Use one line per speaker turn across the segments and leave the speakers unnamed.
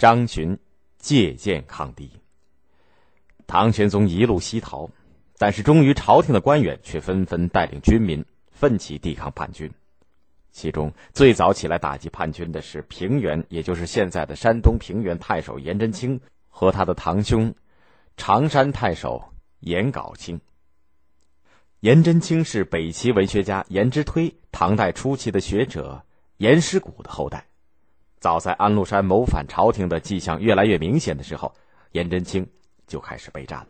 张巡借剑抗敌。唐玄宗一路西逃，但是终于朝廷的官员却纷纷带领军民奋起抵抗叛军。其中最早起来打击叛军的是平原，也就是现在的山东平原太守颜真卿和他的堂兄常山太守颜杲卿。颜真卿是北齐文学家颜之推唐代初期的学者颜师古的后代。早在安禄山谋反朝廷的迹象越来越明显的时候，颜真卿就开始备战了。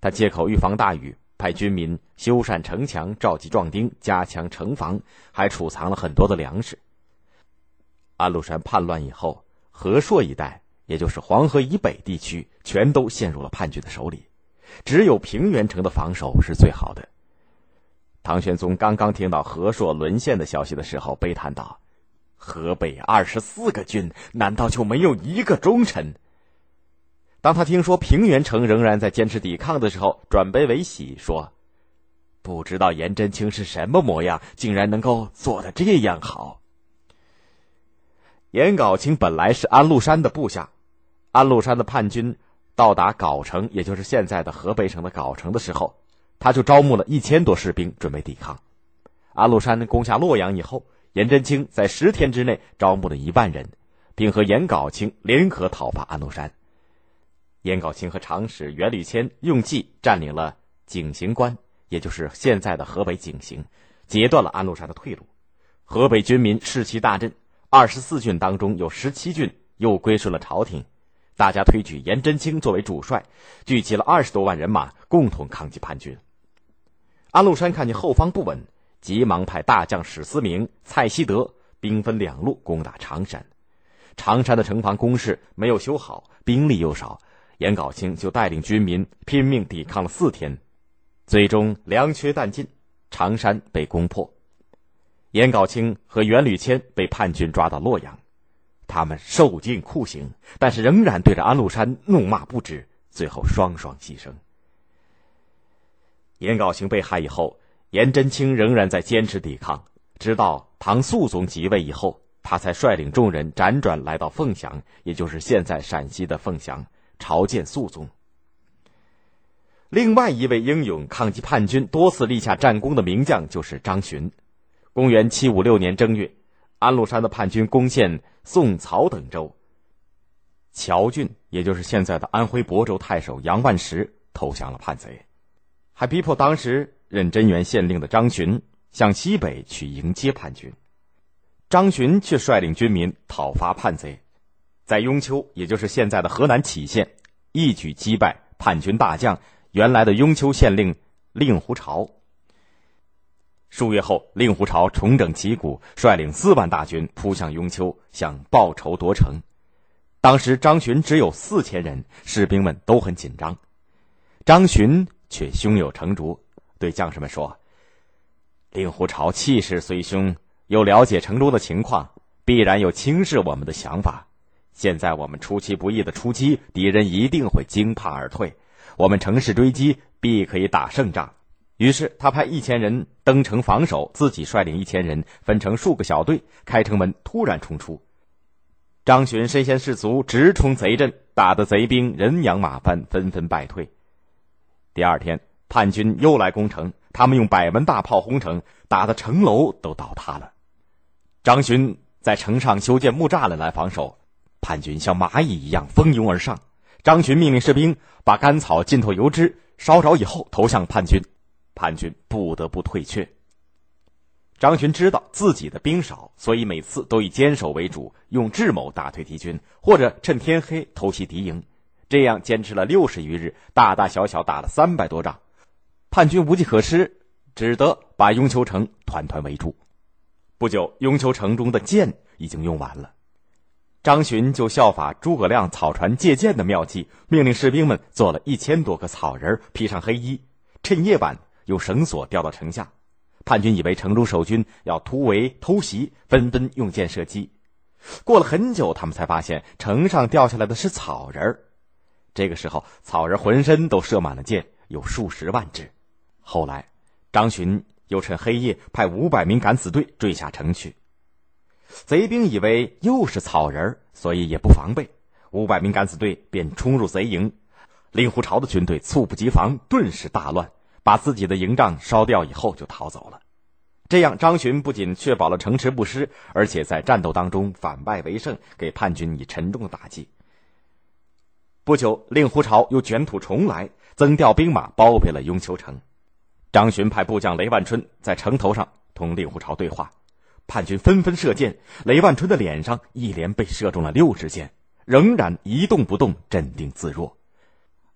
他借口预防大雨，派军民修缮城墙、召集壮丁、加强城防，还储藏了很多的粮食。安禄山叛乱以后，河朔一带，也就是黄河以北地区，全都陷入了叛军的手里，只有平原城的防守是最好的。唐玄宗刚刚听到河朔沦陷的消息的时候，悲叹道。河北二十四个郡，难道就没有一个忠臣？当他听说平原城仍然在坚持抵抗的时候，转悲为喜，说：“不知道颜真卿是什么模样，竟然能够做的这样好。”颜杲卿本来是安禄山的部下，安禄山的叛军到达藁城，也就是现在的河北省的藁城的时候，他就招募了一千多士兵准备抵抗。安禄山攻下洛阳以后。颜真卿在十天之内招募了一万人，并和颜杲卿联合讨伐安禄山。颜杲卿和长史袁履谦用计占领了井陉关，也就是现在的河北井陉，截断了安禄山的退路。河北军民士气大振，二十四郡当中有十七郡又归顺了朝廷，大家推举颜真卿作为主帅，聚集了二十多万人马，共同抗击叛军。安禄山看见后方不稳。急忙派大将史思明、蔡希德兵分两路攻打常山。常山的城防工事没有修好，兵力又少，颜杲卿就带领军民拼命抵抗了四天，最终粮缺弹尽，常山被攻破。颜杲卿和袁履谦被叛军抓到洛阳，他们受尽酷刑，但是仍然对着安禄山怒骂不止，最后双双牺牲。颜杲卿被害以后。颜真卿仍然在坚持抵抗，直到唐肃宗即位以后，他才率领众人辗转来到凤翔，也就是现在陕西的凤翔，朝见肃宗。另外一位英勇抗击叛军、多次立下战功的名将就是张巡。公元七五六年正月，安禄山的叛军攻陷宋、曹等州，谯郡，也就是现在的安徽亳州太守杨万石投降了叛贼，还逼迫当时。任真元县令的张巡向西北去迎接叛军，张巡却率领军民讨伐叛贼，在雍丘，也就是现在的河南杞县，一举击败叛军大将原来的雍丘县令令狐潮。数月后，令狐潮重整旗鼓，率领四万大军扑向雍丘，想报仇夺城。当时张巡只有四千人，士兵们都很紧张，张巡却胸有成竹。对将士们说：“令狐潮气势虽凶，又了解城中的情况，必然有轻视我们的想法。现在我们出其不意的出击，敌人一定会惊怕而退。我们乘势追击，必可以打胜仗。”于是他派一千人登城防守，自己率领一千人分成数个小队，开城门突然冲出。张巡身先士卒，直冲贼阵，打得贼兵人仰马翻，纷纷败退。第二天。叛军又来攻城，他们用百门大炮轰城，打的城楼都倒塌了。张巡在城上修建木栅栏来防守，叛军像蚂蚁一样蜂拥而上。张巡命令士兵把干草浸透油脂烧着以后投向叛军，叛军不得不退却。张巡知道自己的兵少，所以每次都以坚守为主，用智谋打退敌军，或者趁天黑偷袭敌营。这样坚持了六十余日，大大小小打了三百多仗。叛军无计可施，只得把雍丘城团团围住。不久，雍丘城中的箭已经用完了。张巡就效法诸葛亮草船借箭的妙计，命令士兵们做了一千多个草人，披上黑衣，趁夜晚用绳索吊到城下。叛军以为城中守军要突围偷袭，纷纷用箭射击。过了很久，他们才发现城上掉下来的是草人这个时候，草人浑身都射满了箭，有数十万只。后来，张巡又趁黑夜派五百名敢死队追下城去。贼兵以为又是草人，所以也不防备。五百名敢死队便冲入贼营，令狐潮的军队猝不及防，顿时大乱，把自己的营帐烧掉以后就逃走了。这样，张巡不仅确保了城池不失，而且在战斗当中反败为胜，给叛军以沉重的打击。不久，令狐潮又卷土重来，增调兵马包围了雍丘城。张巡派部将雷万春在城头上同令狐潮对话，叛军纷纷射箭，雷万春的脸上一连被射中了六支箭，仍然一动不动，镇定自若。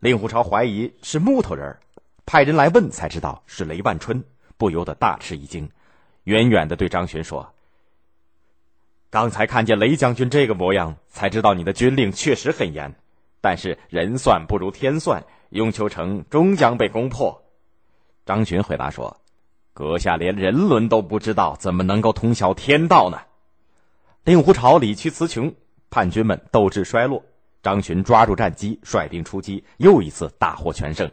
令狐潮怀疑是木头人，派人来问，才知道是雷万春，不由得大吃一惊。远远的对张巡说：“刚才看见雷将军这个模样，才知道你的军令确实很严。但是人算不如天算，雍丘城终将被攻破。”张巡回答说：“阁下连人伦都不知道，怎么能够通晓天道呢？”令狐潮理屈词穷，叛军们斗志衰落。张巡抓住战机，率兵出击，又一次大获全胜，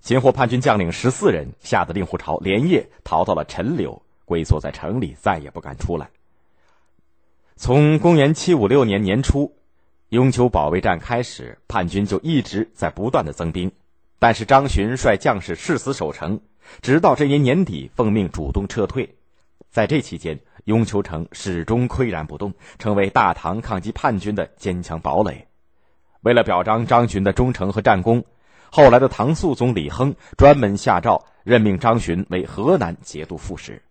擒获叛军将领十四人，吓得令狐潮连夜逃到了陈留。龟缩在城里，再也不敢出来。从公元七五六年年初，雍丘保卫战开始，叛军就一直在不断的增兵，但是张巡率将士誓死守城，直到这年年底奉命主动撤退。在这期间，雍丘城始终岿然不动，成为大唐抗击叛军的坚强堡垒。为了表彰张巡的忠诚和战功，后来的唐肃宗李亨专门下诏任命张巡为河南节度副使。